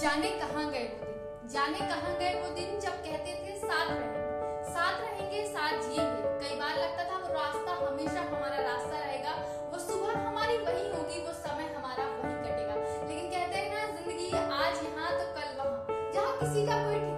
जाने कहाँ गए वो दिन? जाने कहाँ गए वो दिन जब कहते थे, साथ रहेंगे साथ रहेंगे, साथ जिएँगे। कई बार लगता था वो रास्ता हमेशा हमारा रास्ता रहेगा। वो सुबह हमारी वही होगी, वो समय हमारा वही कटेगा। लेकिन कहते हैं ना, ज़िंदगी आज यहाँ तो कल वहाँ। जहाँ किसी का कोई